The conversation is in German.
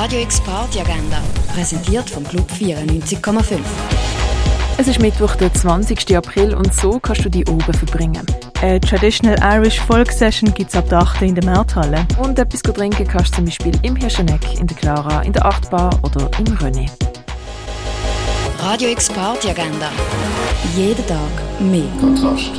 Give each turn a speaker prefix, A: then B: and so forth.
A: Radio X Party Agenda, präsentiert vom Club 94,5.
B: Es ist Mittwoch, der 20. April und so kannst du die oben verbringen.
C: Eine Traditional Irish Folk Session gibt es ab der 8. in der Märthalle.
B: Und etwas trinken kannst du zum Beispiel im Hirscheneck, in der Clara, in der Achtbar oder im René.
A: Radio X Party Agenda. Jeden Tag mehr.
D: Kontrast.